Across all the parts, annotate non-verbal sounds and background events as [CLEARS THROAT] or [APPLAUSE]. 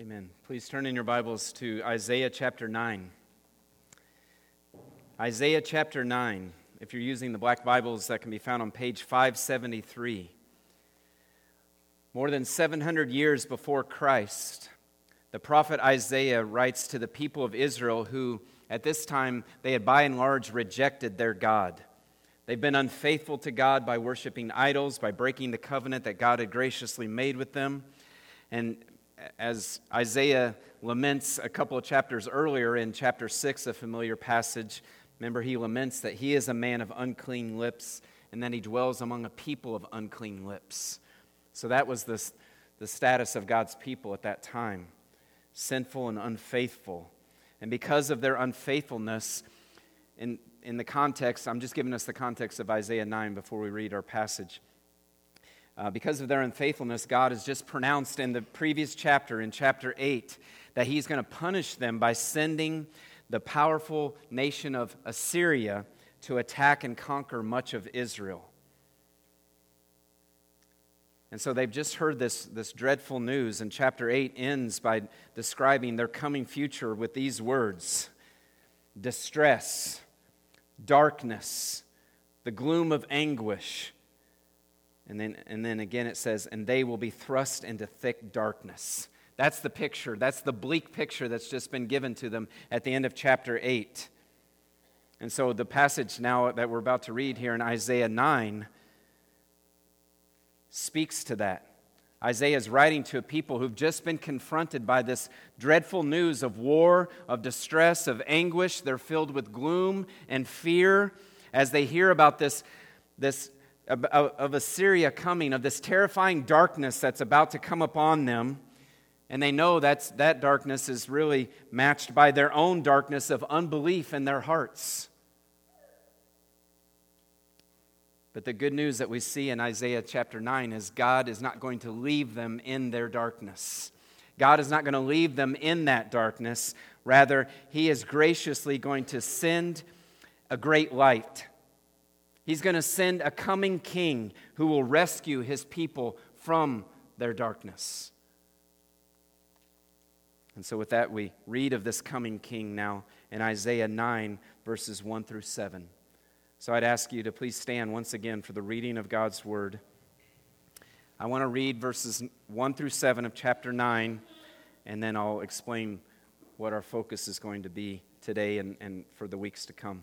Amen. Please turn in your Bibles to Isaiah chapter 9. Isaiah chapter 9. If you're using the black Bibles, that can be found on page 573. More than 700 years before Christ, the prophet Isaiah writes to the people of Israel who, at this time, they had by and large rejected their God. They've been unfaithful to God by worshiping idols, by breaking the covenant that God had graciously made with them. And as Isaiah laments a couple of chapters earlier in chapter 6, a familiar passage, remember he laments that he is a man of unclean lips and that he dwells among a people of unclean lips. So that was the, the status of God's people at that time sinful and unfaithful. And because of their unfaithfulness, in, in the context, I'm just giving us the context of Isaiah 9 before we read our passage. Uh, because of their unfaithfulness, God has just pronounced in the previous chapter, in chapter 8, that He's going to punish them by sending the powerful nation of Assyria to attack and conquer much of Israel. And so they've just heard this, this dreadful news, and chapter 8 ends by describing their coming future with these words distress, darkness, the gloom of anguish and then, and then again it says, and they will be thrust into thick darkness. That's the picture. That's the bleak picture that's just been given to them at the end of chapter 8. And so the passage now that we're about to read here in Isaiah 9 speaks to that. Isaiah is writing to a people who've just been confronted by this dreadful news of war, of distress, of anguish. They're filled with gloom and fear as they hear about this, this of, Assyria coming, of this terrifying darkness that's about to come upon them. And they know that's, that darkness is really matched by their own darkness of unbelief in their hearts. But the good news that we see in Isaiah chapter 9 is God is not going to leave them in their darkness. God is not going to leave them in that darkness. Rather, He is graciously going to send a great light He's going to send a coming king who will rescue his people from their darkness. And so, with that, we read of this coming king now in Isaiah 9, verses 1 through 7. So, I'd ask you to please stand once again for the reading of God's word. I want to read verses 1 through 7 of chapter 9, and then I'll explain what our focus is going to be today and, and for the weeks to come.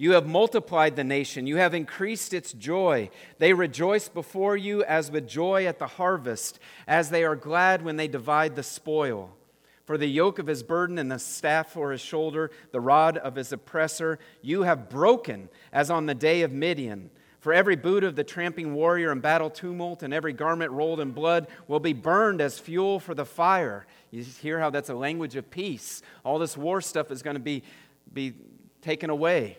You have multiplied the nation. You have increased its joy. They rejoice before you as with joy at the harvest, as they are glad when they divide the spoil. For the yoke of his burden and the staff for his shoulder, the rod of his oppressor, you have broken as on the day of Midian. For every boot of the tramping warrior in battle tumult and every garment rolled in blood will be burned as fuel for the fire. You hear how that's a language of peace. All this war stuff is going to be, be taken away.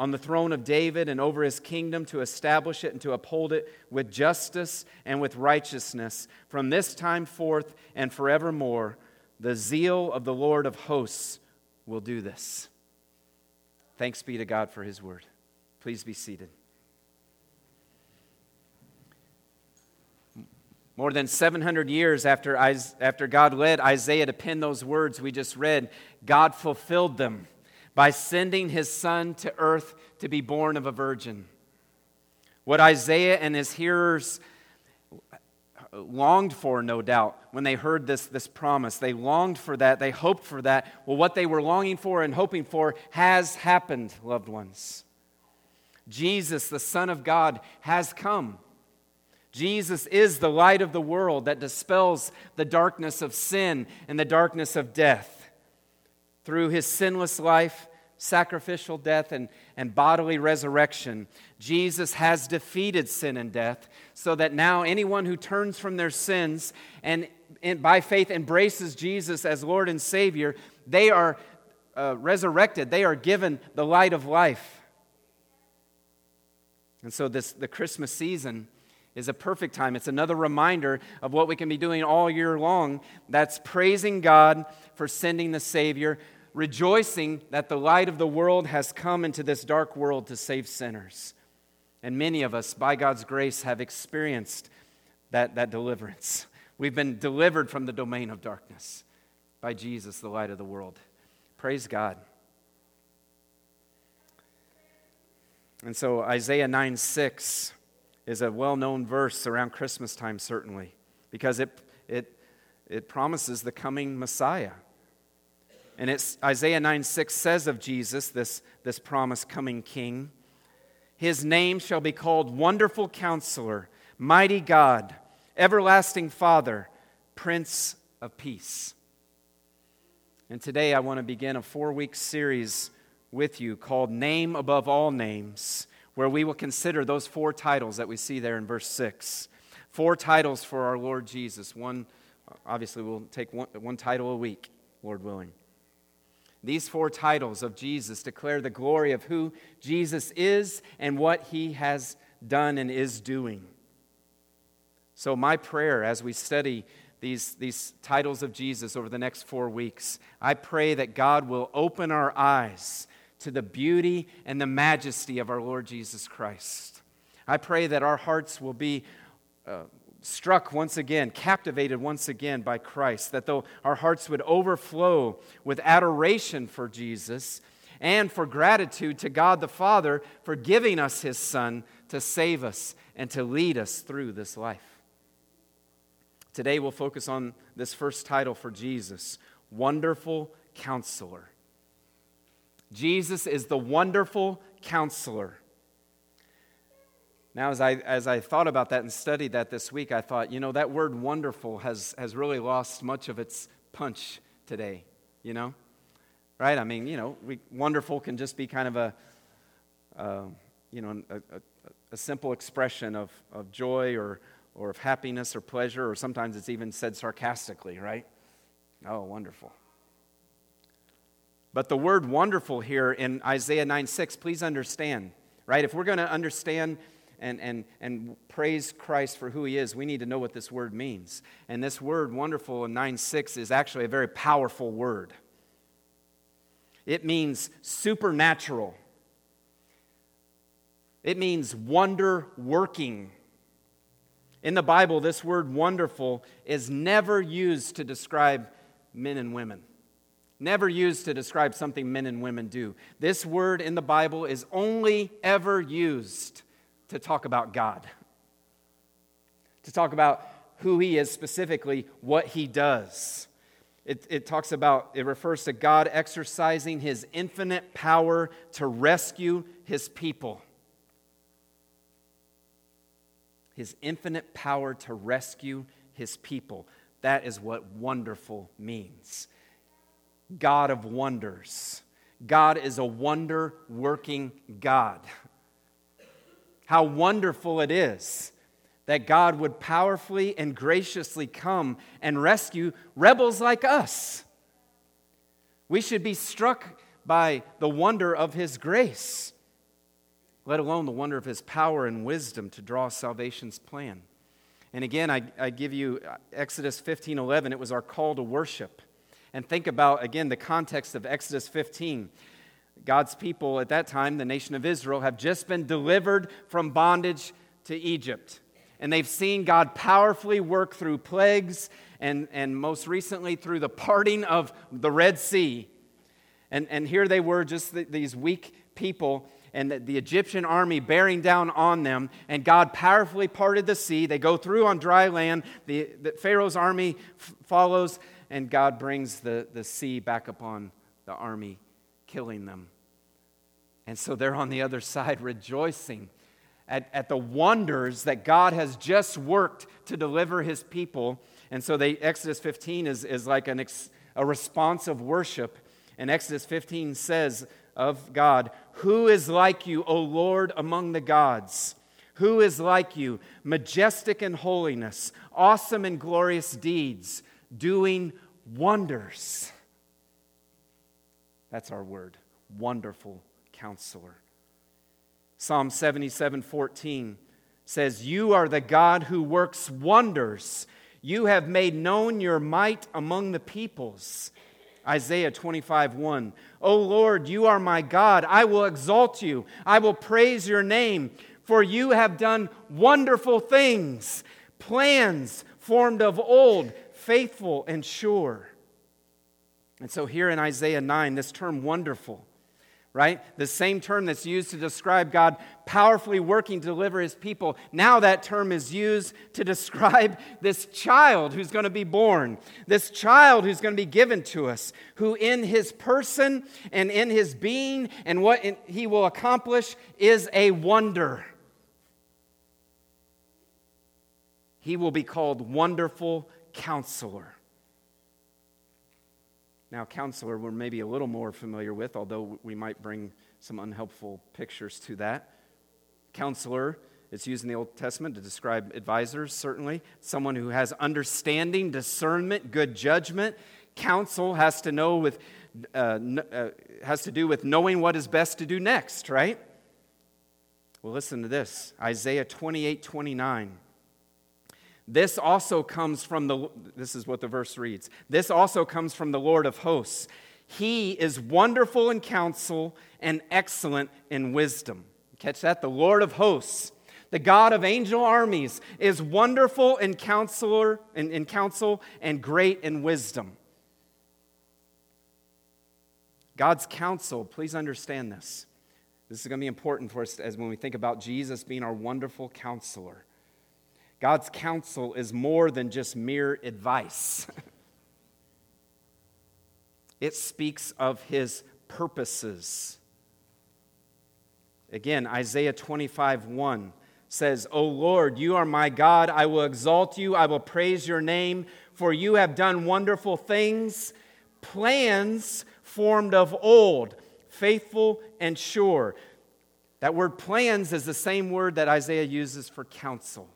on the throne of David and over his kingdom to establish it and to uphold it with justice and with righteousness from this time forth and forevermore. The zeal of the Lord of hosts will do this. Thanks be to God for his word. Please be seated. More than 700 years after, after God led Isaiah to pen those words we just read, God fulfilled them by sending his son to earth to be born of a virgin. What Isaiah and his hearers longed for, no doubt, when they heard this, this promise. They longed for that. They hoped for that. Well, what they were longing for and hoping for has happened, loved ones. Jesus, the Son of God, has come. Jesus is the light of the world that dispels the darkness of sin and the darkness of death. Through his sinless life, sacrificial death, and, and bodily resurrection, Jesus has defeated sin and death so that now anyone who turns from their sins and, and by faith embraces Jesus as Lord and Savior, they are uh, resurrected. They are given the light of life. And so, this, the Christmas season is a perfect time. It's another reminder of what we can be doing all year long. That's praising God for sending the Savior, rejoicing that the light of the world has come into this dark world to save sinners. And many of us, by God's grace, have experienced that, that deliverance. We've been delivered from the domain of darkness by Jesus, the light of the world. Praise God. And so, Isaiah 9 6 is a well known verse around Christmas time, certainly, because it, it, it promises the coming Messiah. And it's Isaiah 9 6 says of Jesus, this, this promised coming king, His name shall be called Wonderful Counselor, Mighty God, Everlasting Father, Prince of Peace. And today I want to begin a four week series with you called Name Above All Names where we will consider those four titles that we see there in verse 6. Four titles for our Lord Jesus. One, obviously, we'll take one, one title a week, Lord willing. These four titles of Jesus declare the glory of who Jesus is and what he has done and is doing. So, my prayer as we study these, these titles of Jesus over the next four weeks, I pray that God will open our eyes to the beauty and the majesty of our Lord Jesus Christ. I pray that our hearts will be uh, struck once again, captivated once again by Christ, that though our hearts would overflow with adoration for Jesus and for gratitude to God the Father for giving us His Son to save us and to lead us through this life. Today we'll focus on this first title for Jesus Wonderful Counselor. Jesus is the wonderful counselor. Now, as I, as I thought about that and studied that this week, I thought, you know, that word wonderful has, has really lost much of its punch today, you know? Right? I mean, you know, we, wonderful can just be kind of a, uh, you know, a, a, a simple expression of, of joy or, or of happiness or pleasure, or sometimes it's even said sarcastically, right? Oh, wonderful. But the word wonderful here in Isaiah 9 6, please understand, right? If we're going to understand and, and, and praise Christ for who he is, we need to know what this word means. And this word wonderful in 9 6 is actually a very powerful word. It means supernatural, it means wonder working. In the Bible, this word wonderful is never used to describe men and women never used to describe something men and women do. This word in the Bible is only ever used to talk about God, to talk about who He is, specifically what He does. It, it, talks about, it refers to God exercising His infinite power to rescue His people. His infinite power to rescue His people. That is what wonderful means. God of wonders. God is a wonder working God. How wonderful it is that God would powerfully and graciously come and rescue rebels like us. We should be struck by the wonder of His grace, let alone the wonder of His power and wisdom to draw salvation's plan. And again, I, I give you uh, Exodus 15 11. It was our call to worship and think about, again, the context of Exodus 15. God's people at that time, the nation of Israel, have just been delivered from bondage to Egypt. And they've seen God powerfully work through plagues and, and most recently through the parting of the Red Sea. And, and here they were, just the, these weak people, and the, the, Egyptian army bearing down on them. And God powerfully parted the sea. They go through on dry land. The, the Pharaoh's army f- follows and God brings the, the sea back upon the army, killing them. And so they're on the other side [LAUGHS] rejoicing at, at the wonders that God has just worked to deliver his people. And so they, Exodus 15 is, is like an ex, a response of worship. And Exodus 15 says of God, Who is like you, O Lord, among the gods? Who is like you, majestic in holiness, awesome in glorious deeds, doing wonders? That's our word, wonderful counselor. Psalm 77 14 says, You are the God who works wonders. You have made known your might among the peoples. Isaiah 25, 1. O Lord, you are my God. I will exalt you. I will praise your name, for you have done wonderful things, plans formed of old, faithful and sure. And so, here in Isaiah 9, this term wonderful right? The same term that's used to describe God powerfully working to deliver his people. Now that term is used to describe [LAUGHS] this child who's going to be born, this child who's going to be given to us, who in his person and in his being and what he will accomplish is a wonder. He will be called Wonderful Counselor. Now, counselor, we're maybe a little more familiar with, although we might bring some unhelpful pictures to that. Counselor, it's used in the Old Testament to describe advisors, certainly. Someone who has understanding, discernment, good judgment. Counsel has to know with, uh, uh, has to do with knowing what is best to do next, right? Well, listen to this Isaiah 28 29. This also comes from the, this is what the verse reads. This also comes from the Lord of hosts. He is wonderful in counsel and excellent in wisdom. Catch that? The Lord of hosts, the God of angel armies, is wonderful in counselor in, in counsel and great in wisdom. God's counsel, please understand this. This is going to be important for us as when we think about Jesus being our wonderful counselor. God's counsel is more than just mere advice, [LAUGHS] it speaks of his purposes. Again, Isaiah 25 1 says, O Lord, you are my God. I will exalt you. I will praise your name, for you have done wonderful things, plans formed of old, faithful and sure. That word plans is the same word that Isaiah uses for counsel.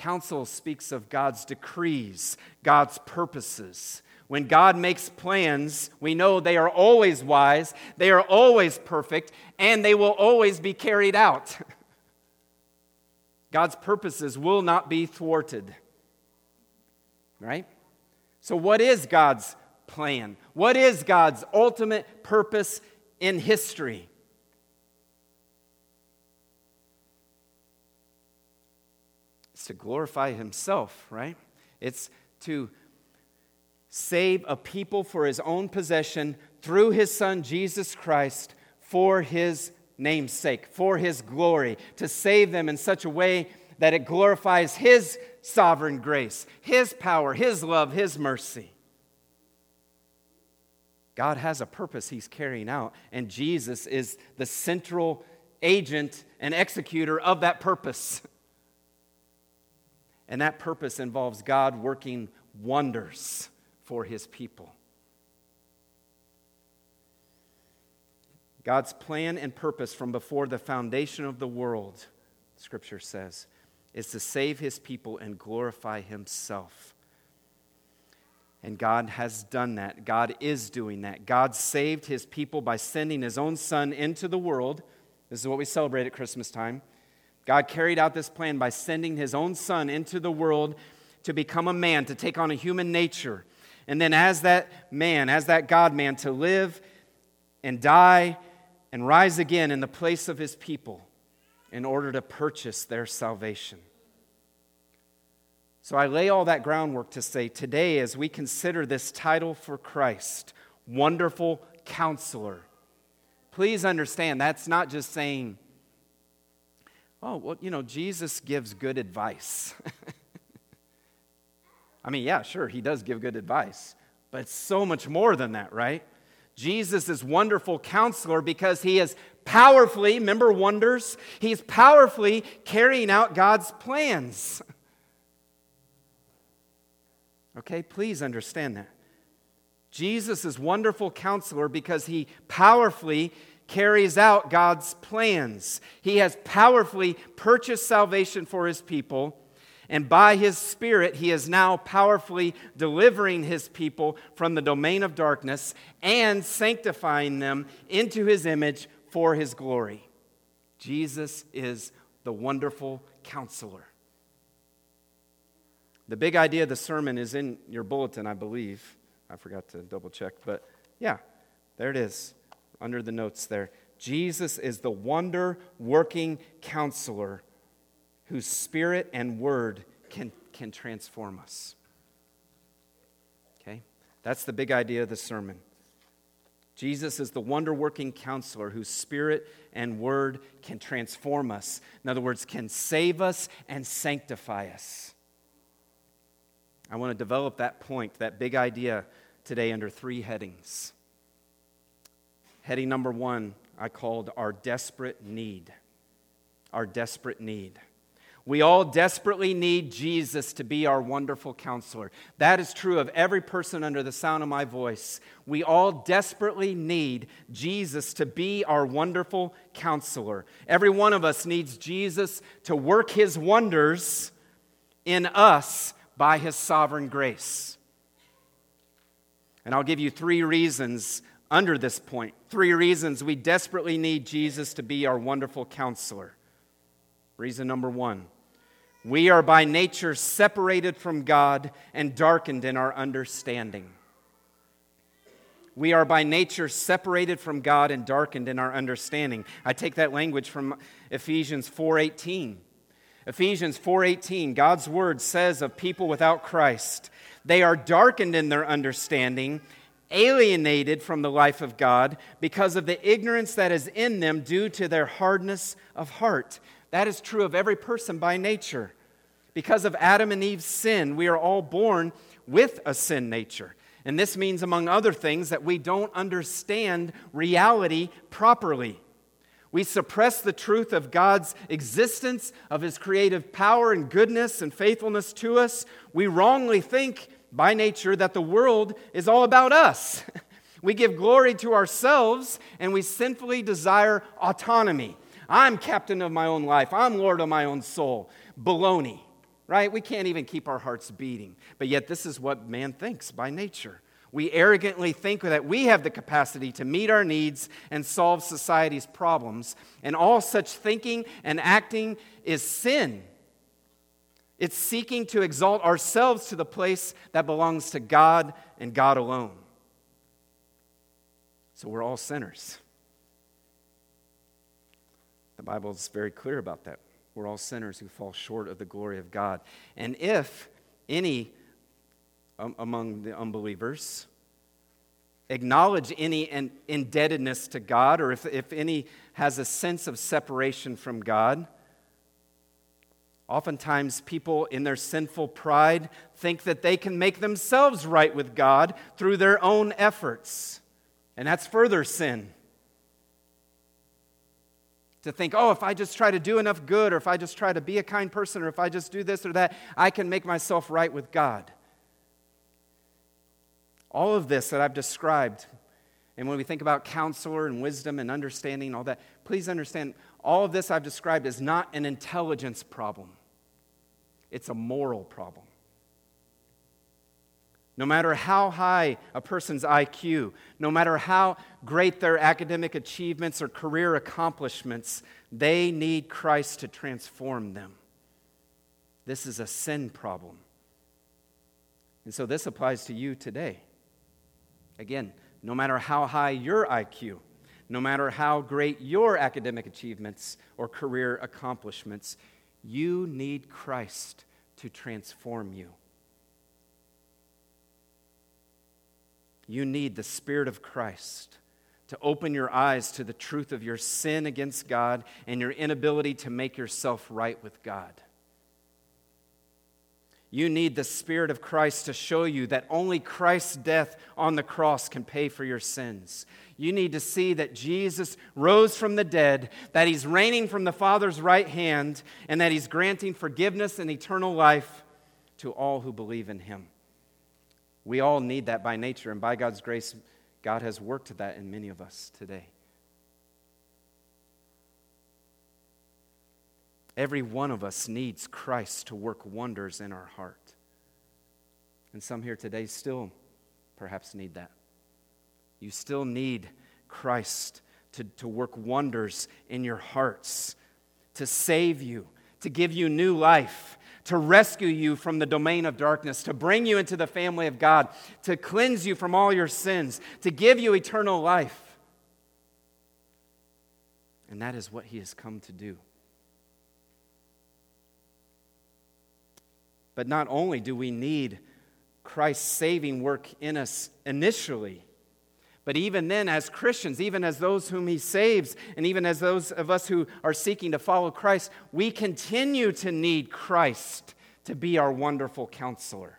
Counsel speaks of God's decrees, God's purposes. When God makes plans, we know they are always wise, they are always perfect, and they will always be carried out. [LAUGHS] God's purposes will not be thwarted. Right? So, what is God's plan? What is God's ultimate purpose in history? It's to glorify himself, right? It's to save a people for his own possession through his son Jesus Christ for his name's sake, for his glory, to save them in such a way that it glorifies his sovereign grace, his power, his love, his mercy. God has a purpose he's carrying out, and Jesus is the central agent and executor of that purpose. [LAUGHS] And that purpose involves God working wonders for his people. God's plan and purpose from before the foundation of the world, Scripture says, is to save his people and glorify himself. And God has done that. God is doing that. God saved his people by sending his own son into the world. This is what we celebrate at Christmas time God carried out this plan by sending his own son into the world to become a man, to take on a human nature. And then, as that man, as that God man, to live and die and rise again in the place of his people in order to purchase their salvation. So I lay all that groundwork to say today, as we consider this title for Christ, Wonderful Counselor, please understand that's not just saying, oh, well, you know, Jesus gives good advice. [LAUGHS] I mean, yeah, sure, he does give good advice, but it's so much more than that, right? Jesus is wonderful counselor because he is powerfully, remember wonders? He's powerfully carrying out God's plans. [LAUGHS] Okay, please understand that. Jesus is wonderful counselor because he powerfully carries out God's plans. He has powerfully purchased salvation for his people, and by his Spirit, he is now powerfully delivering his people from the domain of darkness and sanctifying them into his image for his glory. Jesus is the wonderful counselor. The big idea of the sermon is in your bulletin, I believe. I forgot to double check, but yeah, there it is under the notes there. Jesus is the wonder working counselor whose spirit and word can, can transform us. Okay? That's the big idea of the sermon. Jesus is the wonder working counselor whose spirit and word can transform us. In other words, can save us and sanctify us. I want to develop that point, that big idea today under three headings. Heading number one, I called Our Desperate Need. Our Desperate Need. We all desperately need Jesus to be our wonderful counselor. That is true of every person under the sound of my voice. We all desperately need Jesus to be our wonderful counselor. Every one of us needs Jesus to work his wonders in us by his sovereign grace. And I'll give you three reasons under this point. Three reasons we desperately need Jesus to be our wonderful counselor. Reason number one we are by nature separated from God and darkened in our understanding. We are by nature separated from God and darkened in our understanding. I take that language from Ephesians 4:18. Ephesians 4:18, God's word says of people without Christ, they are darkened in their understanding, alienated from the life of God because of the ignorance that is in them due to their hardness of heart. That is true of every person by nature. Because of Adam and Eve's sin, we are all born with a sin nature. And this means, among other things, that we don't understand reality properly. We suppress the truth of God's existence, of His creative power and goodness and faithfulness to us. We wrongly think by nature that the world is all about us. [LAUGHS] We give glory to ourselves and we sinfully desire autonomy. I'm captain of my own life. I'm Lord of my own soul. Baloney, right? We can't even keep our hearts beating. But yet, this is what man thinks by nature. We arrogantly think that we have the capacity to meet our needs and solve society's problems. And all such thinking and acting is sin. It's seeking to exalt ourselves to the place that belongs to God and God alone. So we're all sinners. The Bible is very clear about that. We're all sinners who fall short of the glory of God. And if any um, among the unbelievers acknowledge any indebtedness to God, or if, if any has a sense of separation from God, Oftentimes, people in their sinful pride think that they can make themselves right with God through their own efforts. And that's further sin to think, oh, if I just try to do enough good, or if I just try to be a kind person, or if I just do this or that, I can make myself right with God. All of this that I've described, and when we think about counselor and wisdom and understanding, all that, please understand all of this I've described is not an intelligence problem, it's a moral problem. No matter how high a person's IQ, no matter how great their academic achievements or career accomplishments, they need Christ to transform them. This is a sin problem. And so this applies to you today. Again, no matter how high your IQ, no matter how great your academic achievements or career accomplishments, you need Christ to transform you. you need the Spirit of Christ to open your eyes to the truth of your sin against God and your inability to make yourself right with God. You need the Spirit of Christ to show you that only Christ's death on the cross can pay for your sins. You need to see that Jesus rose from the dead, that he's reigning from the Father's right hand, and that he's granting forgiveness and eternal life to all who believe in him. We all need that by nature, and by God's grace, God has worked that in many of us today. Every one of us needs Christ to work wonders in our heart. And some here today still perhaps need that. You still need Christ to, to work wonders in your hearts, to save you, to give you new life, to rescue you from the domain of darkness, to bring you into the family of God, to cleanse you from all your sins, to give you eternal life. And that is what He has come to do. But not only do we need Christ's saving work in us initially, but even then, as Christians, even as those whom He saves, and even as those of us who are seeking to follow Christ, we continue to need Christ to be our wonderful counselor.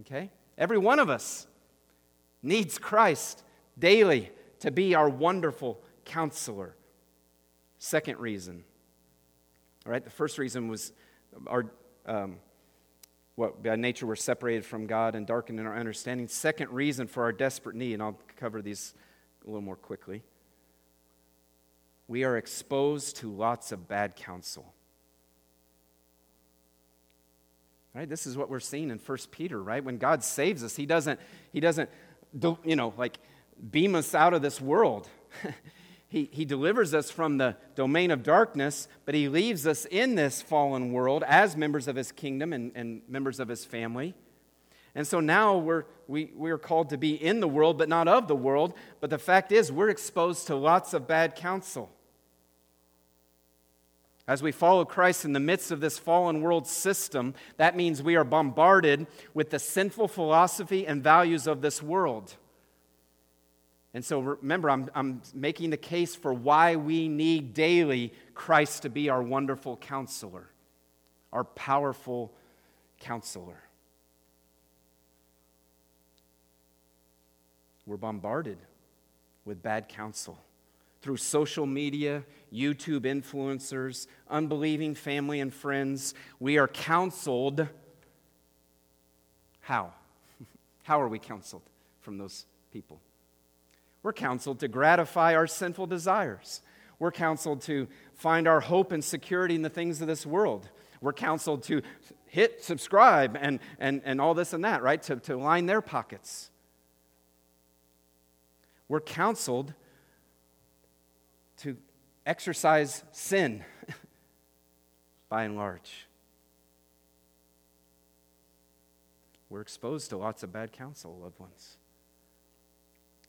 Okay? Every one of us needs Christ daily to be our wonderful counselor. Second reason. All right, the first reason was our um, what by nature we're separated from God and darkened in our understanding. Second reason for our desperate need, and I'll cover these a little more quickly. We are exposed to lots of bad counsel. Right? This is what we're seeing in 1 Peter, right? When God saves us, He doesn't, He doesn't, you know, like beam us out of this world. [LAUGHS] He, he delivers us from the domain of darkness, but he leaves us in this fallen world as members of his kingdom and, and members of his family. And so now we're, we, we are called to be in the world, but not of the world. But the fact is, we're exposed to lots of bad counsel. As we follow Christ in the midst of this fallen world system, that means we are bombarded with the sinful philosophy and values of this world. And so remember, I'm, I'm making the case for why we need daily Christ to be our wonderful counselor, our powerful counselor. We're bombarded with bad counsel through social media, YouTube influencers, unbelieving family and friends. We are counseled. How? [LAUGHS] How are we counseled from those people? We're counseled to gratify our sinful desires. We're counseled to find our hope and security in the things of this world. We're counseled to hit subscribe and, and, and all this and that, right? To, to line their pockets. We're counseled to exercise sin [LAUGHS] by and large. We're exposed to lots of bad counsel, loved ones.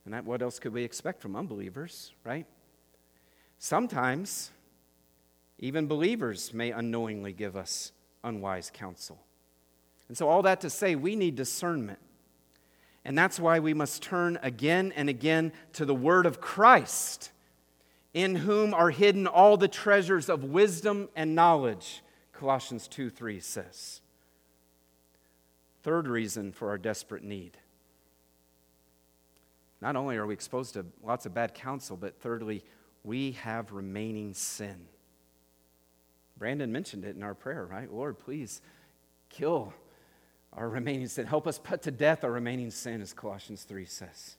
And that, what else could we expect from unbelievers, right? Sometimes, even believers may unknowingly give us unwise counsel. And so, all that to say, we need discernment. And that's why we must turn again and again to the Word of Christ, in whom are hidden all the treasures of wisdom and knowledge, Colossians 2 3 says. Third reason for our desperate need not only are we exposed to lots of bad counsel, but thirdly, we have remaining sin. Brandon mentioned it in our prayer, right? Lord, please kill our remaining sin. Help us put to death our remaining sin, as Colossians 3 says.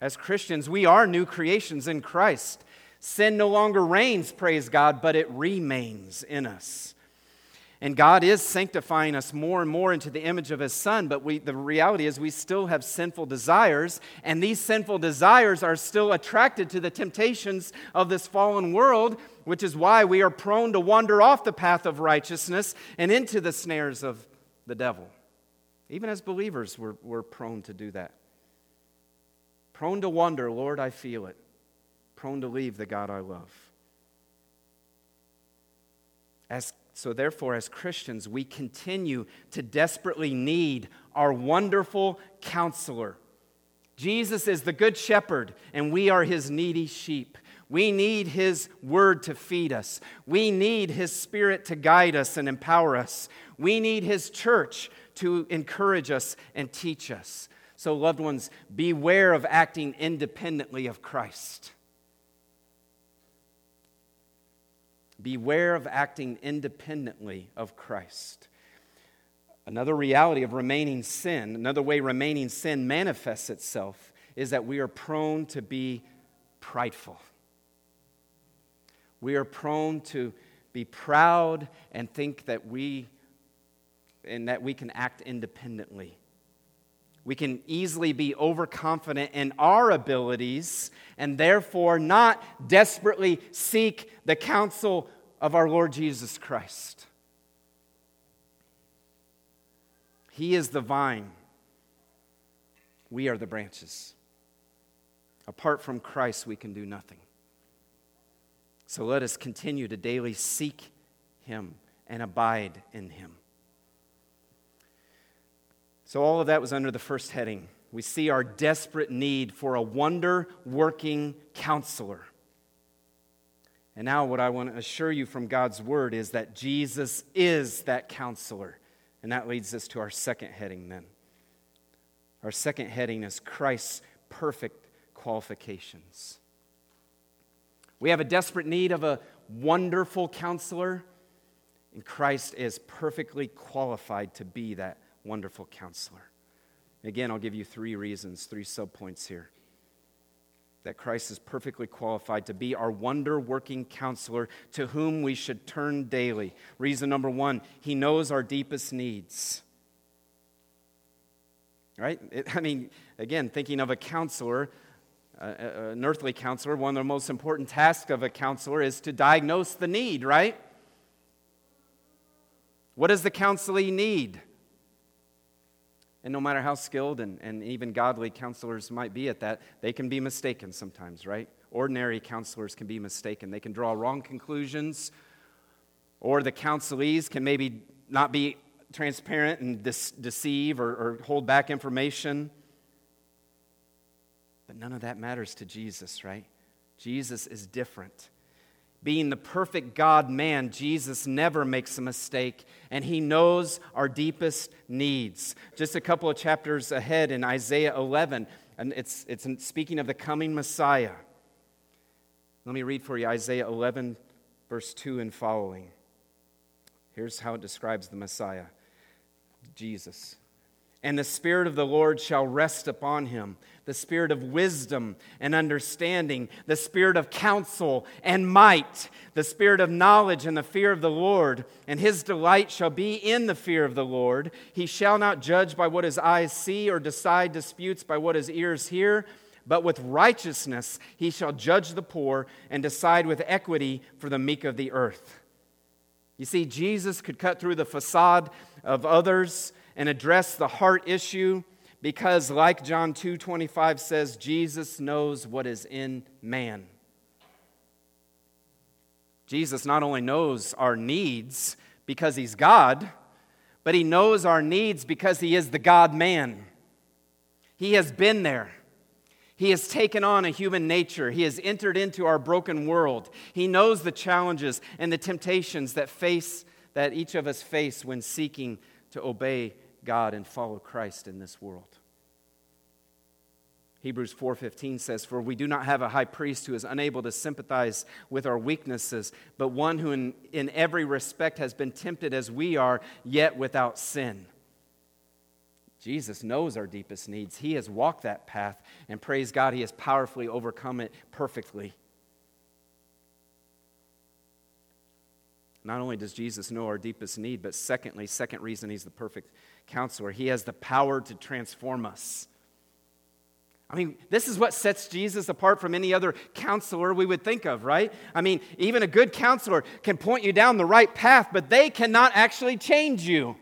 As Christians, we are new creations in Christ. Sin no longer reigns, praise God, but it remains in us. And God is sanctifying us more and more into the image of His Son, but we, the reality is we still have sinful desires, and these sinful desires are still attracted to the temptations of this fallen world, which is why we are prone to wander off the path of righteousness and into the snares of the devil. Even as believers, we're, we're prone to do that. Prone to wonder, Lord, I feel it. Prone to leave the God I love. As so, therefore, as Christians, we continue to desperately need our wonderful counselor. Jesus is the good shepherd, and we are his needy sheep. We need His Word to feed us. We need His Spirit to guide us and empower us. We need His church to encourage us and teach us. So, loved ones, beware of acting independently of Christ. Beware of acting independently of Christ. Another reality of remaining sin, another way remaining sin manifests itself, is that we are prone to be prideful. We are prone to be proud and think that we and that we can act independently. We can easily be overconfident in our abilities and therefore not desperately seek the counsel of our Lord Jesus Christ. He is the vine, we are the branches. Apart from Christ, we can do nothing. So let us continue to daily seek Him and abide in Him. So, all of that was under the first heading. We see our desperate need for a wonder working counselor. And now, what I want to assure you from God's word is that Jesus is that counselor. And that leads us to our second heading then. Our second heading is Christ's perfect qualifications. We have a desperate need of a wonderful counselor, and Christ is perfectly qualified to be that wonderful counselor. Again, I'll give you three reasons, three subpoints here. That Christ is perfectly qualified to be our wonder working counselor to whom we should turn daily. Reason number one, he knows our deepest needs. Right? It, I mean, again, thinking of a counselor, uh, an earthly counselor, one of the most important tasks of a counselor is to diagnose the need, right? What does the counselee need? And no matter how skilled and, and even godly counselors might be at that, they can be mistaken sometimes, right? Ordinary counselors can be mistaken. They can draw wrong conclusions, or the counselees can maybe not be transparent and deceive or, or hold back information. But none of that matters to Jesus, right? Jesus is different. Being the perfect God man, Jesus never makes a mistake, and he knows our deepest needs. Just a couple of chapters ahead in Isaiah 11, and it's, it's speaking of the coming Messiah. Let me read for you Isaiah 11, verse 2 and following. Here's how it describes the Messiah Jesus. And the Spirit of the Lord shall rest upon him the spirit of wisdom and understanding, the spirit of counsel and might, the spirit of knowledge and the fear of the Lord. And his delight shall be in the fear of the Lord. He shall not judge by what his eyes see or decide disputes by what his ears hear. But with righteousness he shall judge the poor and decide with equity for the meek of the earth. You see, Jesus could cut through the facade of others and address the heart issue because like John 2:25 says Jesus knows what is in man. Jesus not only knows our needs because he's God, but he knows our needs because he is the God man. He has been there. He has taken on a human nature. He has entered into our broken world. He knows the challenges and the temptations that face that each of us face when seeking to obey God and follow Christ in this world. Hebrews 4:15 says for we do not have a high priest who is unable to sympathize with our weaknesses but one who in, in every respect has been tempted as we are yet without sin. Jesus knows our deepest needs. He has walked that path and praise God he has powerfully overcome it perfectly. Not only does Jesus know our deepest need, but secondly, second reason he's the perfect counselor, he has the power to transform us. I mean, this is what sets Jesus apart from any other counselor we would think of, right? I mean, even a good counselor can point you down the right path, but they cannot actually change you.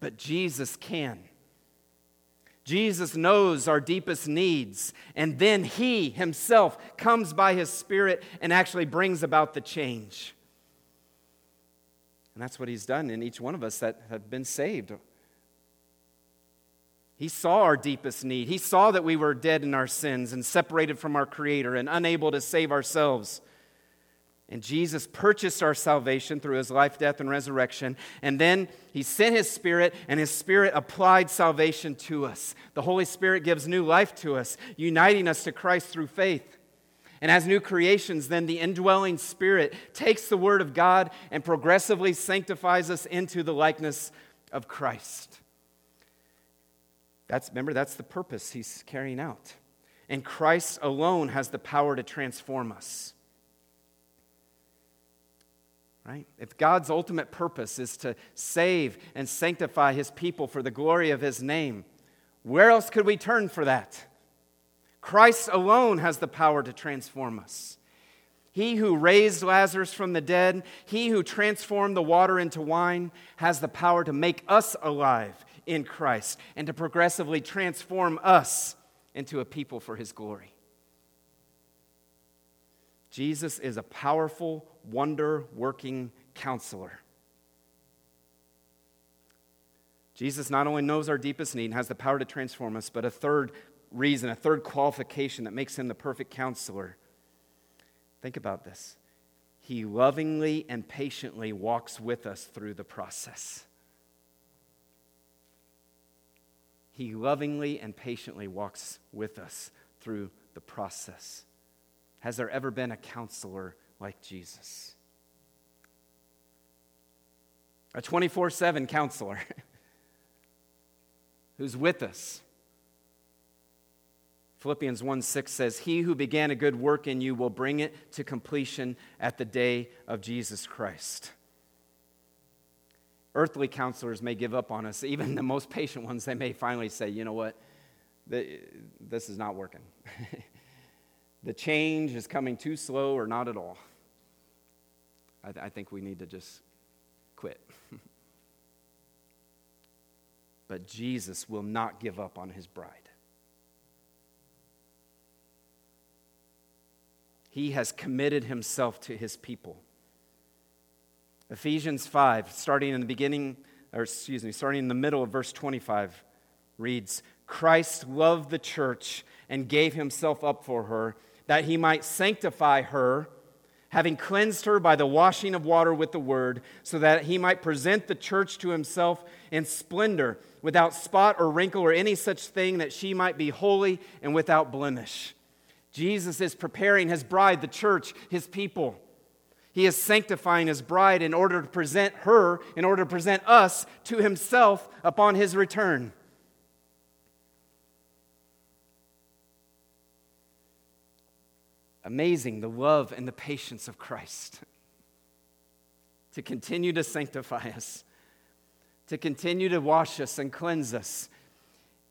But Jesus can. Jesus knows our deepest needs, and then He Himself comes by His Spirit and actually brings about the change. And that's what He's done in each one of us that have been saved He saw our deepest need. He saw that we were dead in our sins and separated from our Creator and unable to save ourselves. And Jesus purchased our salvation through his life, death, and resurrection. And then he sent his Spirit, and his Spirit applied salvation to us. The Holy Spirit gives new life to us, uniting us to Christ through faith. And as new creations, then the indwelling Spirit takes the Word of God and progressively sanctifies us into the likeness of Christ. That's, remember, that's the purpose he's carrying out. And Christ alone has the power to transform us right? If God's ultimate purpose is to save and sanctify his people for the glory of his name, where else could we turn for that? Christ alone has the power to transform us. He who raised Lazarus from the dead, he who transformed the water into wine, has the power to make us alive in Christ and to progressively transform us into a people for his glory. Jesus is a powerful, wonder working counselor. Jesus not only knows our deepest need and has the power to transform us, but a third reason, a third qualification that makes him the perfect counselor. Think about this. He lovingly and patiently walks with us through the process. He lovingly and patiently walks with us through the process. Has there ever been a counselor like Jesus? A 24 7 counselor [LAUGHS] who's with us. Philippians 1 6 says, He who began a good work in you will bring it to completion at the day of Jesus Christ. Earthly counselors may give up on us. [LAUGHS] Even the most patient ones, they may finally say, You know what? This is not working. [LAUGHS] the change is coming too slow or not at all. I, th- I think we need to just quit. [LAUGHS] but Jesus will not give up on his bride. He has committed himself to his people. Ephesians 5, starting in the beginning, or excuse me, starting in the middle of verse 25, reads Christ loved the church and gave himself up for her that he might sanctify her, having cleansed her by the washing of water with the word, so that he might present the church to himself in splendor, without spot or wrinkle or any such thing, that she might be holy and without blemish. Jesus is preparing his bride, the church, his people. He is sanctifying his bride in order to present her, in order to present us to himself upon his return. Amazing the love and the patience of Christ to continue to sanctify us, to continue to wash us and cleanse us,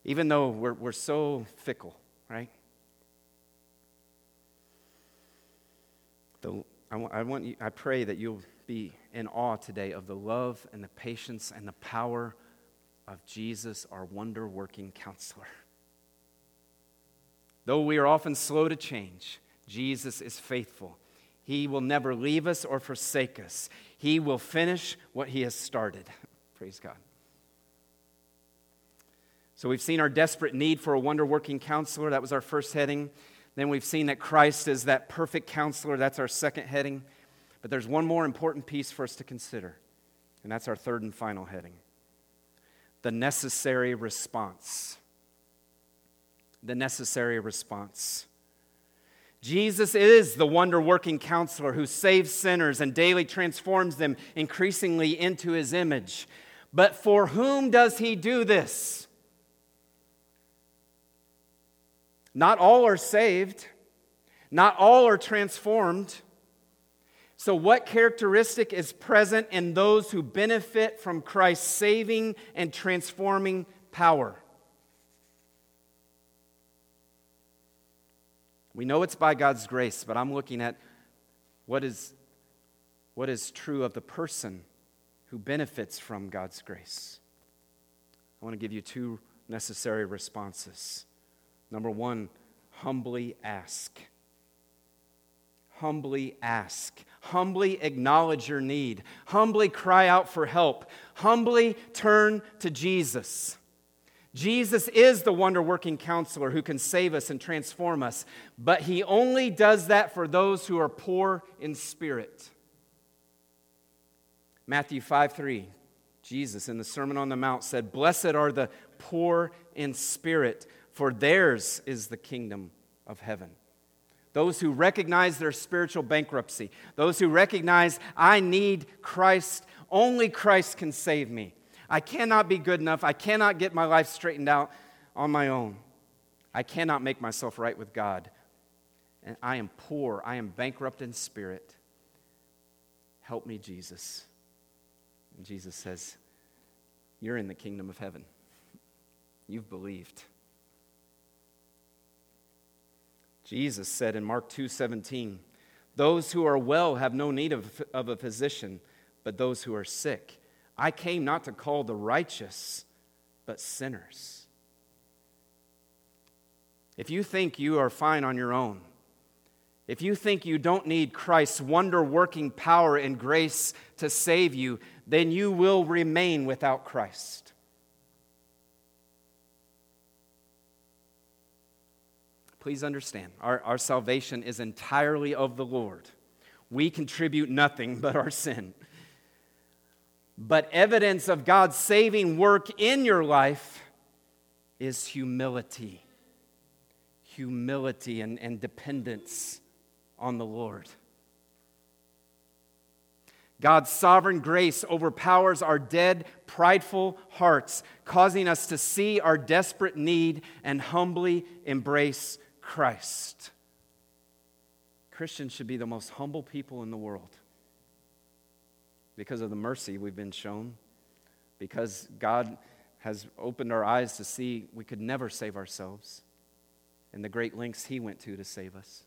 even though we're, we're so fickle, right? The, I, I, want you, I pray that you'll be in awe today of the love and the patience and the power of Jesus, our wonder working counselor. Though we are often slow to change, Jesus is faithful. He will never leave us or forsake us. He will finish what he has started. [LAUGHS] Praise God. So we've seen our desperate need for a wonder working counselor. That was our first heading. Then we've seen that Christ is that perfect counselor. That's our second heading. But there's one more important piece for us to consider, and that's our third and final heading the necessary response. The necessary response. Jesus is the wonder working counselor who saves sinners and daily transforms them increasingly into his image. But for whom does he do this? Not all are saved, not all are transformed. So, what characteristic is present in those who benefit from Christ's saving and transforming power? We know it's by God's grace, but I'm looking at what is, what is true of the person who benefits from God's grace. I want to give you two necessary responses. Number one, humbly ask. Humbly ask. Humbly acknowledge your need. Humbly cry out for help. Humbly turn to Jesus. Jesus is the wonder working counselor who can save us and transform us, but he only does that for those who are poor in spirit. Matthew 5 3, Jesus in the Sermon on the Mount said, Blessed are the poor in spirit, for theirs is the kingdom of heaven. Those who recognize their spiritual bankruptcy, those who recognize, I need Christ, only Christ can save me. I cannot be good enough. I cannot get my life straightened out on my own. I cannot make myself right with God. And I am poor. I am bankrupt in spirit. Help me, Jesus. And Jesus says, You're in the kingdom of heaven. You've believed. Jesus said in Mark 2:17, "Those who are well have no need of, of a physician, but those who are sick." I came not to call the righteous, but sinners. If you think you are fine on your own, if you think you don't need Christ's wonder working power and grace to save you, then you will remain without Christ. Please understand, our, our salvation is entirely of the Lord. We contribute nothing but our sin. But evidence of God's saving work in your life is humility. Humility and, and dependence on the Lord. God's sovereign grace overpowers our dead, prideful hearts, causing us to see our desperate need and humbly embrace Christ. Christians should be the most humble people in the world because of the mercy we've been shown, because God has opened our eyes to see we could never save ourselves, and the great lengths He went to to save us.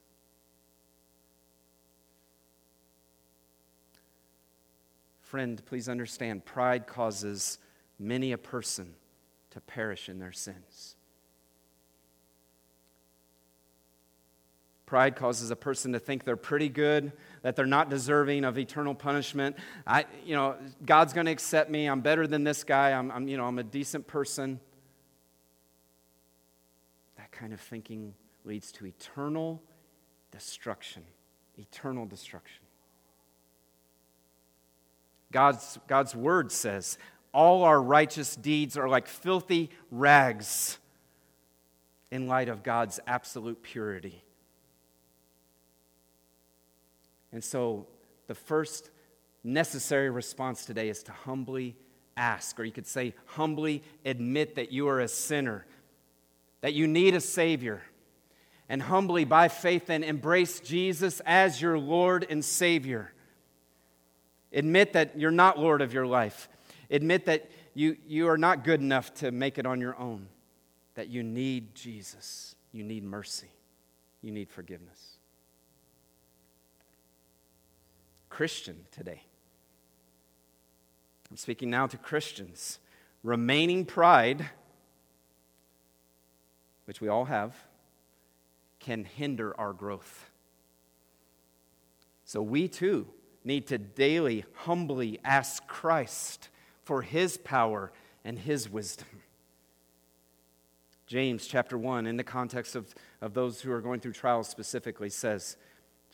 Friend, please understand pride causes many a person to perish in their sins. Pride causes a person to think they're pretty good, that they're not deserving of eternal punishment. I, you know, God's going to accept me. I'm better than this guy. I'm, I'm, you know, I'm a decent person. That kind of thinking leads to eternal destruction. Eternal destruction. God's, God's word says, all our righteous deeds are like filthy rags in light of God's absolute purity. And so the first necessary response today is to humbly ask, or you could say, humbly admit that you are a sinner, that you need a Savior, and humbly, by faith, then embrace Jesus as your Lord and Savior. Admit that you're not Lord of your life. Admit that you, you are not good enough to make it on your own, that you need Jesus, you need mercy, you need forgiveness. Christian today. I'm speaking now to Christians. Remaining pride, which we all have, can hinder our growth. So we too need to daily, humbly ask Christ for his power and his wisdom. James chapter 1, in the context of, of those who are going through trials specifically, says,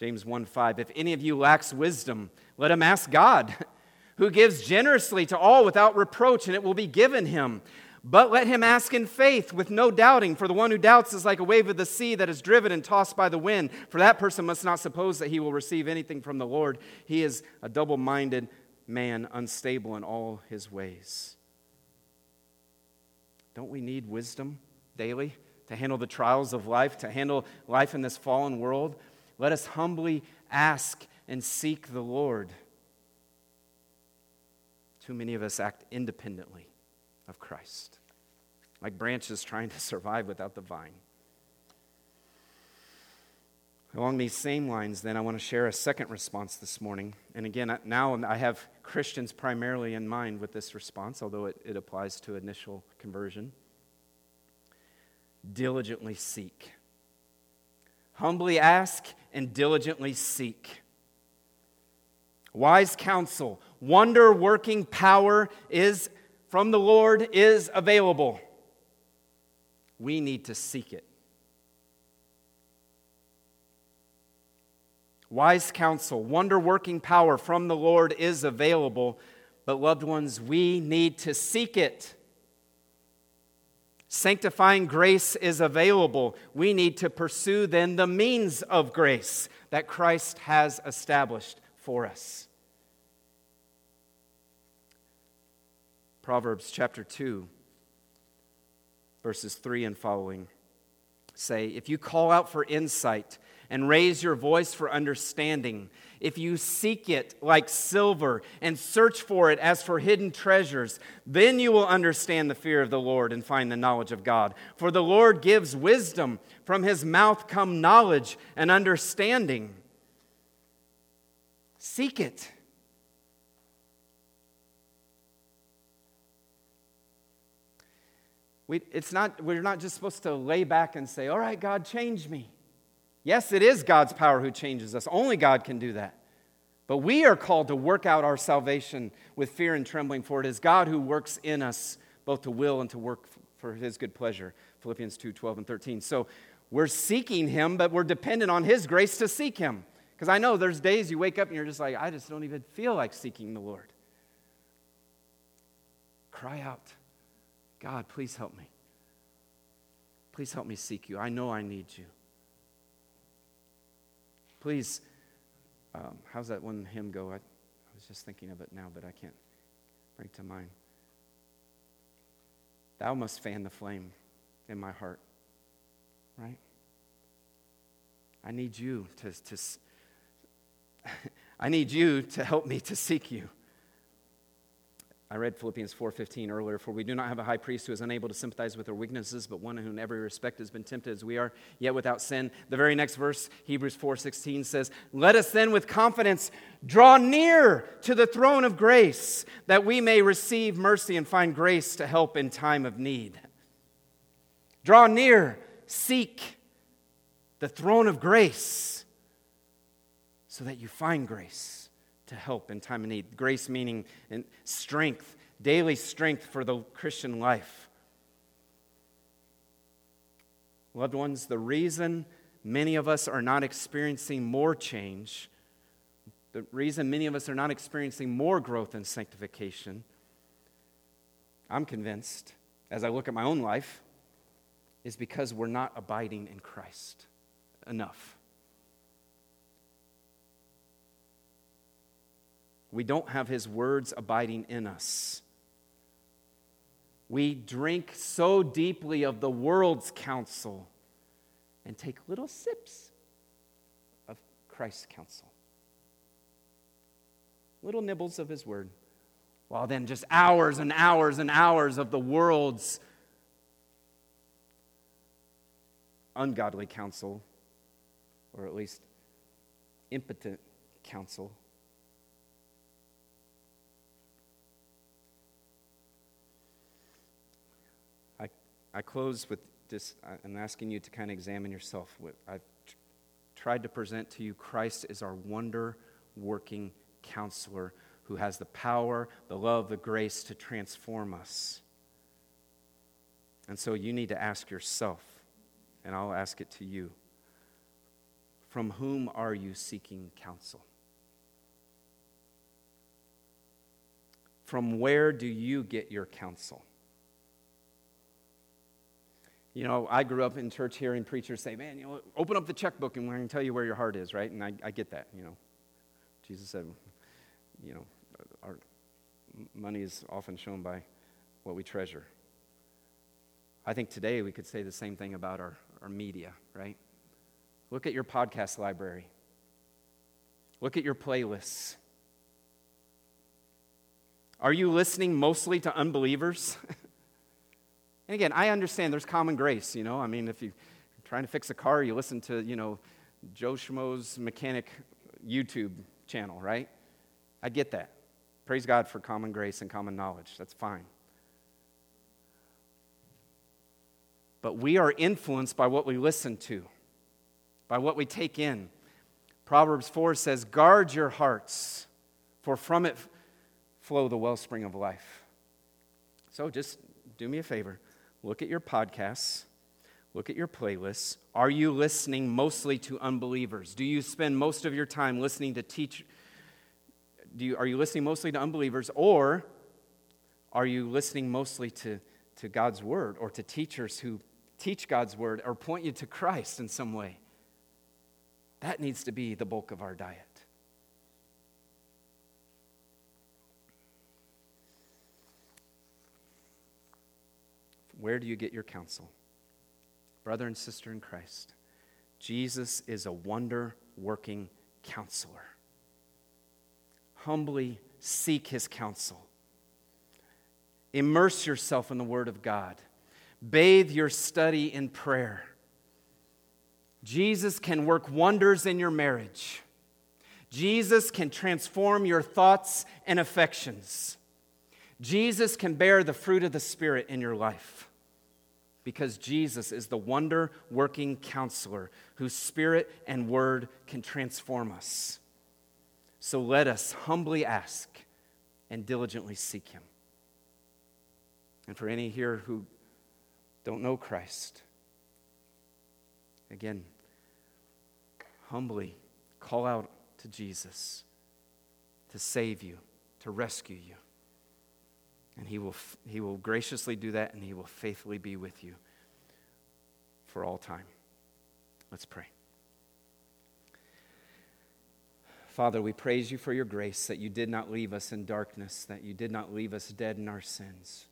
James 1 5. If any of you lacks wisdom, let him ask God, [LAUGHS] who gives generously to all without reproach, and it will be given him. But let him ask in faith with no doubting, for the one who doubts is like a wave of the sea that is driven and tossed by the wind. For that person must not suppose that he will receive anything from the Lord. He is a double minded man, unstable in all his ways. Don't we need wisdom daily to handle the trials of life, to handle life in this fallen world? Let us humbly ask and seek the Lord. Too many of us act independently of Christ, like branches trying to survive without the vine. Along these same lines, then, I want to share a second response this morning. And again, now I have Christians primarily in mind with this response, although it, it applies to initial conversion. Diligently seek. Humbly ask and diligently seek. Wise counsel, wonder working power is from the Lord is available. we need to seek it. Wise counsel, wonder working power from the Lord is available, but loved ones, we need to seek it. Sanctifying grace is available. We need to pursue then the means of grace that Christ has established for us. Proverbs chapter 2, verses 3 and following say, If you call out for insight and raise your voice for understanding, if you seek it like silver and search for it as for hidden treasures, then you will understand the fear of the Lord and find the knowledge of God. For the Lord gives wisdom, from his mouth come knowledge and understanding. Seek it. We, it's not, we're not just supposed to lay back and say, All right, God, change me. Yes, it is God's power who changes us. Only God can do that. But we are called to work out our salvation with fear and trembling, for it is God who works in us both to will and to work for his good pleasure. Philippians 2 12 and 13. So we're seeking him, but we're dependent on his grace to seek him. Because I know there's days you wake up and you're just like, I just don't even feel like seeking the Lord. Cry out, God, please help me. Please help me seek you. I know I need you. Please, um, how's that one hymn go? I, I was just thinking of it now, but I can't bring to mind. Thou must fan the flame in my heart, right? I need you to, to [LAUGHS] I need you to help me to seek you. I read Philippians 4:15 earlier, for we do not have a high priest who is unable to sympathize with our weaknesses, but one who in every respect has been tempted as we are, yet without sin. The very next verse, Hebrews 4:16 says, "Let us then with confidence draw near to the throne of grace, that we may receive mercy and find grace to help in time of need." Draw near, seek the throne of grace so that you find grace to help in time of need. Grace meaning and strength, daily strength for the Christian life. Loved ones, the reason many of us are not experiencing more change, the reason many of us are not experiencing more growth and sanctification, I'm convinced, as I look at my own life, is because we're not abiding in Christ enough. We don't have his words abiding in us. We drink so deeply of the world's counsel and take little sips of Christ's counsel. Little nibbles of his word, while then just hours and hours and hours of the world's ungodly counsel, or at least impotent counsel. I close with this. I'm asking you to kind of examine yourself. I've tried to present to you Christ is our wonder working counselor who has the power, the love, the grace to transform us. And so you need to ask yourself, and I'll ask it to you from whom are you seeking counsel? From where do you get your counsel? You know, I grew up in church hearing preachers say, man, you know, open up the checkbook and we're going to tell you where your heart is, right? And I, I get that, you know. Jesus said, you know, our money is often shown by what we treasure. I think today we could say the same thing about our, our media, right? Look at your podcast library. Look at your playlists. Are you listening mostly to unbelievers? [LAUGHS] And again, I understand there's common grace, you know. I mean, if you're trying to fix a car, you listen to, you know, Joe Schmo's mechanic YouTube channel, right? I get that. Praise God for common grace and common knowledge. That's fine. But we are influenced by what we listen to, by what we take in. Proverbs 4 says, Guard your hearts, for from it flow the wellspring of life. So just do me a favor look at your podcasts look at your playlists. Are you listening mostly to unbelievers? Do you spend most of your time listening to teach? Do you, are you listening mostly to unbelievers, or are you listening mostly to, to God's word or to teachers who teach God's word or point you to Christ in some way? That needs to be the bulk of our diet. Where do you get your counsel? Brother and sister in Christ, Jesus is a wonder working counselor. Humbly seek his counsel. Immerse yourself in the Word of God. Bathe your study in prayer. Jesus can work wonders in your marriage. Jesus can transform your thoughts and affections. Jesus can bear the fruit of the Spirit in your life because Jesus is the wonder working counselor whose spirit and word can transform us. So let us humbly ask and diligently seek him. And for any here who don't know Christ, again, humbly call out to Jesus to save you, to rescue you. And he will, he will graciously do that, and He will faithfully be with you for all time. Let's pray. Father, we praise you for your grace that you did not leave us in darkness, that you did not leave us dead in our sins,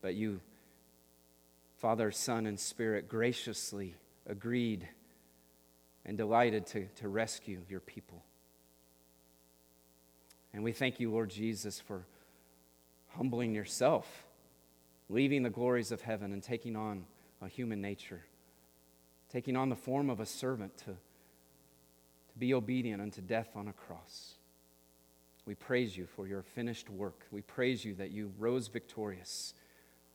but you, Father, Son, and Spirit, graciously agreed and delighted to, to rescue your people. And we thank you, Lord Jesus, for humbling yourself, leaving the glories of heaven and taking on a human nature, taking on the form of a servant to, to be obedient unto death on a cross. We praise you for your finished work. We praise you that you rose victorious,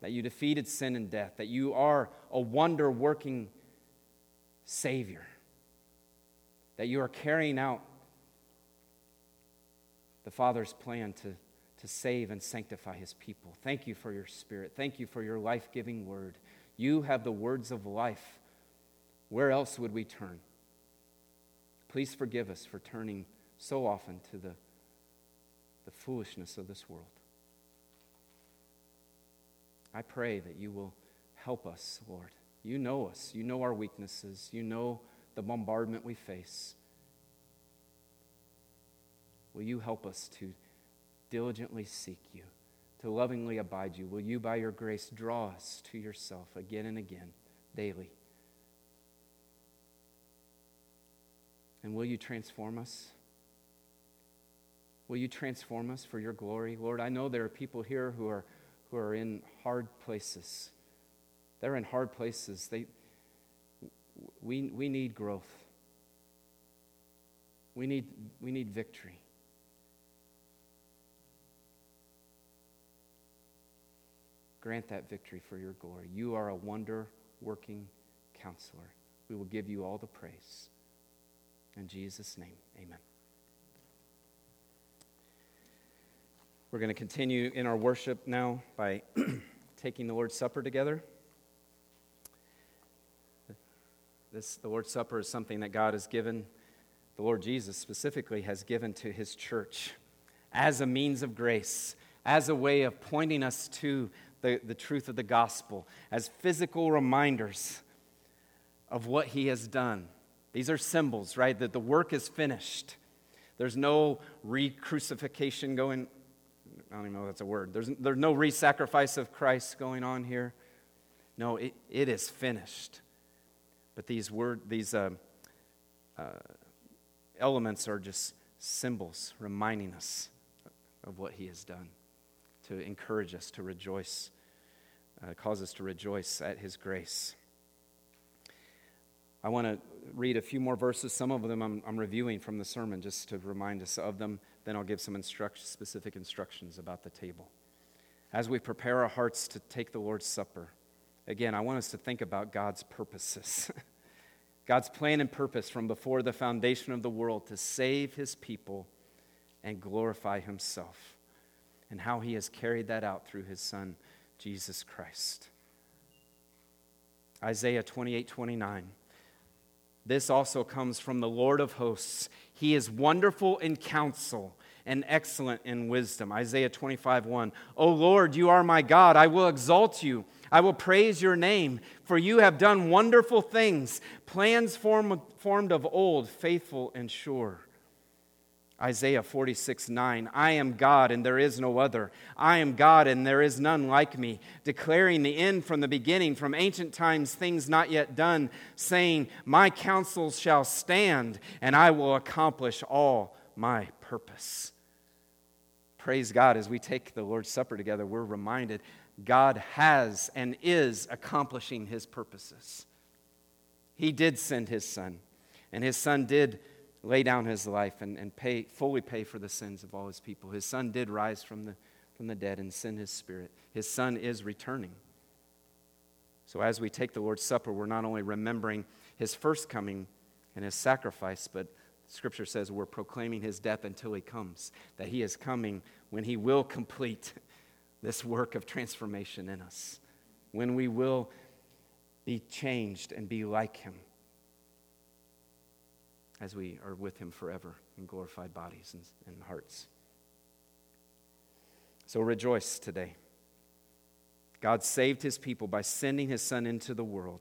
that you defeated sin and death, that you are a wonder working Savior, that you are carrying out the Father's plan to to save and sanctify his people. Thank you for your spirit. Thank you for your life giving word. You have the words of life. Where else would we turn? Please forgive us for turning so often to the, the foolishness of this world. I pray that you will help us, Lord. You know us, you know our weaknesses, you know the bombardment we face. Will you help us to diligently seek you, to lovingly abide you. Will you, by your grace, draw us to yourself again and again, daily? And will you transform us? Will you transform us for your glory? Lord, I know there are people here who are, who are in hard places. They're in hard places. They, we, we need growth. We need, we need victory. Grant that victory for your glory. You are a wonder working counselor. We will give you all the praise. In Jesus' name, amen. We're going to continue in our worship now by [CLEARS THROAT] taking the Lord's Supper together. This, the Lord's Supper is something that God has given, the Lord Jesus specifically has given to his church as a means of grace, as a way of pointing us to the, the truth of the gospel as physical reminders of what he has done. These are symbols, right? That the work is finished. There's no re crucifixion going, I don't even know if that's a word. There's, there's no re sacrifice of Christ going on here. No, it, it is finished. But these, word, these uh, uh, elements are just symbols reminding us of what he has done to encourage us to rejoice, uh, cause us to rejoice at his grace. I want to read a few more verses. Some of them I'm, I'm, reviewing from the sermon just to remind us of them. Then I'll give some instruct, specific instructions about the table. As we prepare our hearts to take the Lord's Supper, again, I want us to think about God's purposes. [LAUGHS] God's plan and purpose from before the foundation of the world to save his people and glorify himself and how he has carried that out through his son, Jesus Christ. Isaiah 28 29. This also comes from the Lord of hosts. He is wonderful in counsel and excellent in wisdom. Isaiah 25 1. O Lord, you are my God. I will exalt you. I will praise your name, for you have done wonderful things, plans form, formed of old, faithful and sure. Isaiah 46, 9. I am God and there is no other. I am God and there is none like me, declaring the end from the beginning, from ancient times, things not yet done, saying, My counsels shall stand and I will accomplish all my purpose. Praise God, as we take the Lord's Supper together, we're reminded God has and is accomplishing his purposes. He did send his son, and his son did lay down his life and, and pay, fully pay for the sins of all his people. His son did rise from the, from the dead and send his spirit. His son is returning. So as we take the Lord's Supper, we're not only remembering his first coming and his sacrifice, but Scripture says we're proclaiming his death until he comes, that he is coming when he will complete this work of transformation in us, when we will be changed and be like him as we are with him forever in glorified bodies and, and hearts. So rejoice today. God saved his people by sending his son into the world.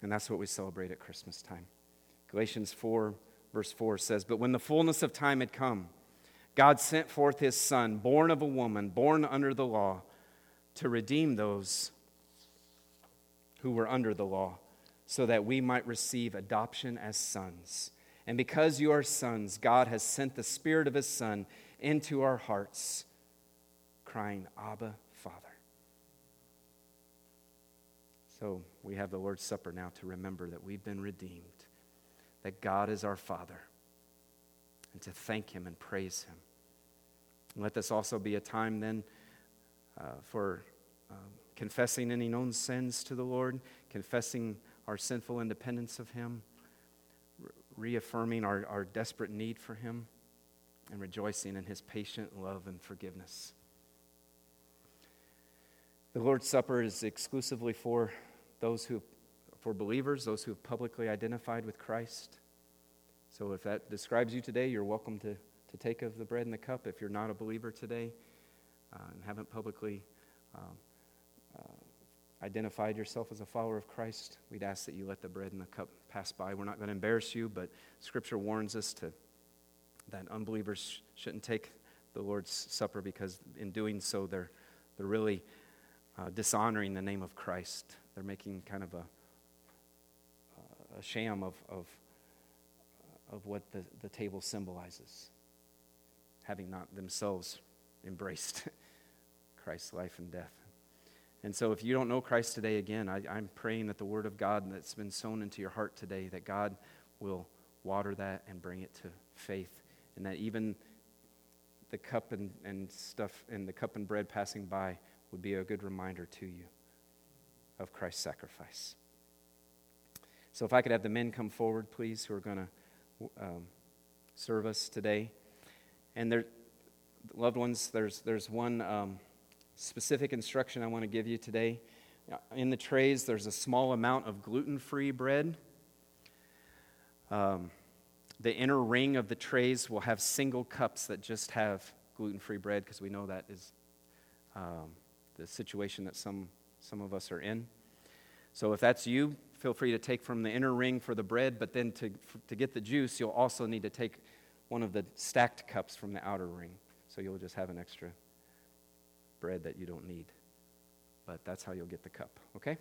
And that's what we celebrate at Christmas time. Galatians 4, verse 4 says, But when the fullness of time had come, God sent forth his son, born of a woman, born under the law, to redeem those who were under the law so that we might receive adoption as sons. And because you are sons, God has sent the Spirit of His Son into our hearts, crying, Abba, Father. So we have the Lord's Supper now to remember that we've been redeemed, that God is our Father, and to thank Him and praise Him. And let this also be a time then uh, for uh, confessing any known sins to the Lord, confessing our sinful independence of Him, reaffirming our, our desperate need for Him, and rejoicing in His patient love and forgiveness. The Lord's Supper is exclusively for those who, for believers, those who have publicly identified with Christ. So if that describes you today, you're welcome to, to take of the bread and the cup. If you're not a believer today uh, and haven't publicly uh, identified yourself as a follower of Christ, we'd ask that you let the bread and the cup pass by. We're not going to embarrass you, but Scripture warns us to, that unbelievers shouldn't take the Lord's Supper because in doing so, they're, they're really uh, dishonoring the name of Christ. They're making kind of a, a sham of, of, of what the, the table symbolizes, having not themselves embraced [LAUGHS] Christ's life and death. And so, if you don't know Christ today, again, I, am praying that the Word of God that's been sown into your heart today, that God will water that and bring it to faith, and that even the cup and, and stuff and the cup and bread passing by would be a good reminder to you of Christ's sacrifice. So, if I could have the men come forward, please, who are going to um, serve us today. And their loved ones, there's, there's one. Um, specific instruction I want to give you today. In the trays, there's a small amount of gluten free bread. Um, the inner ring of the trays will have single cups that just have gluten free bread because we know that is um, the situation that some, some of us are in. So if that's you, feel free to take from the inner ring for the bread, but then to, to get the juice, you'll also need to take one of the stacked cups from the outer ring. So you'll just have an extra bread that you don't need. But that's how you'll get the cup, okay?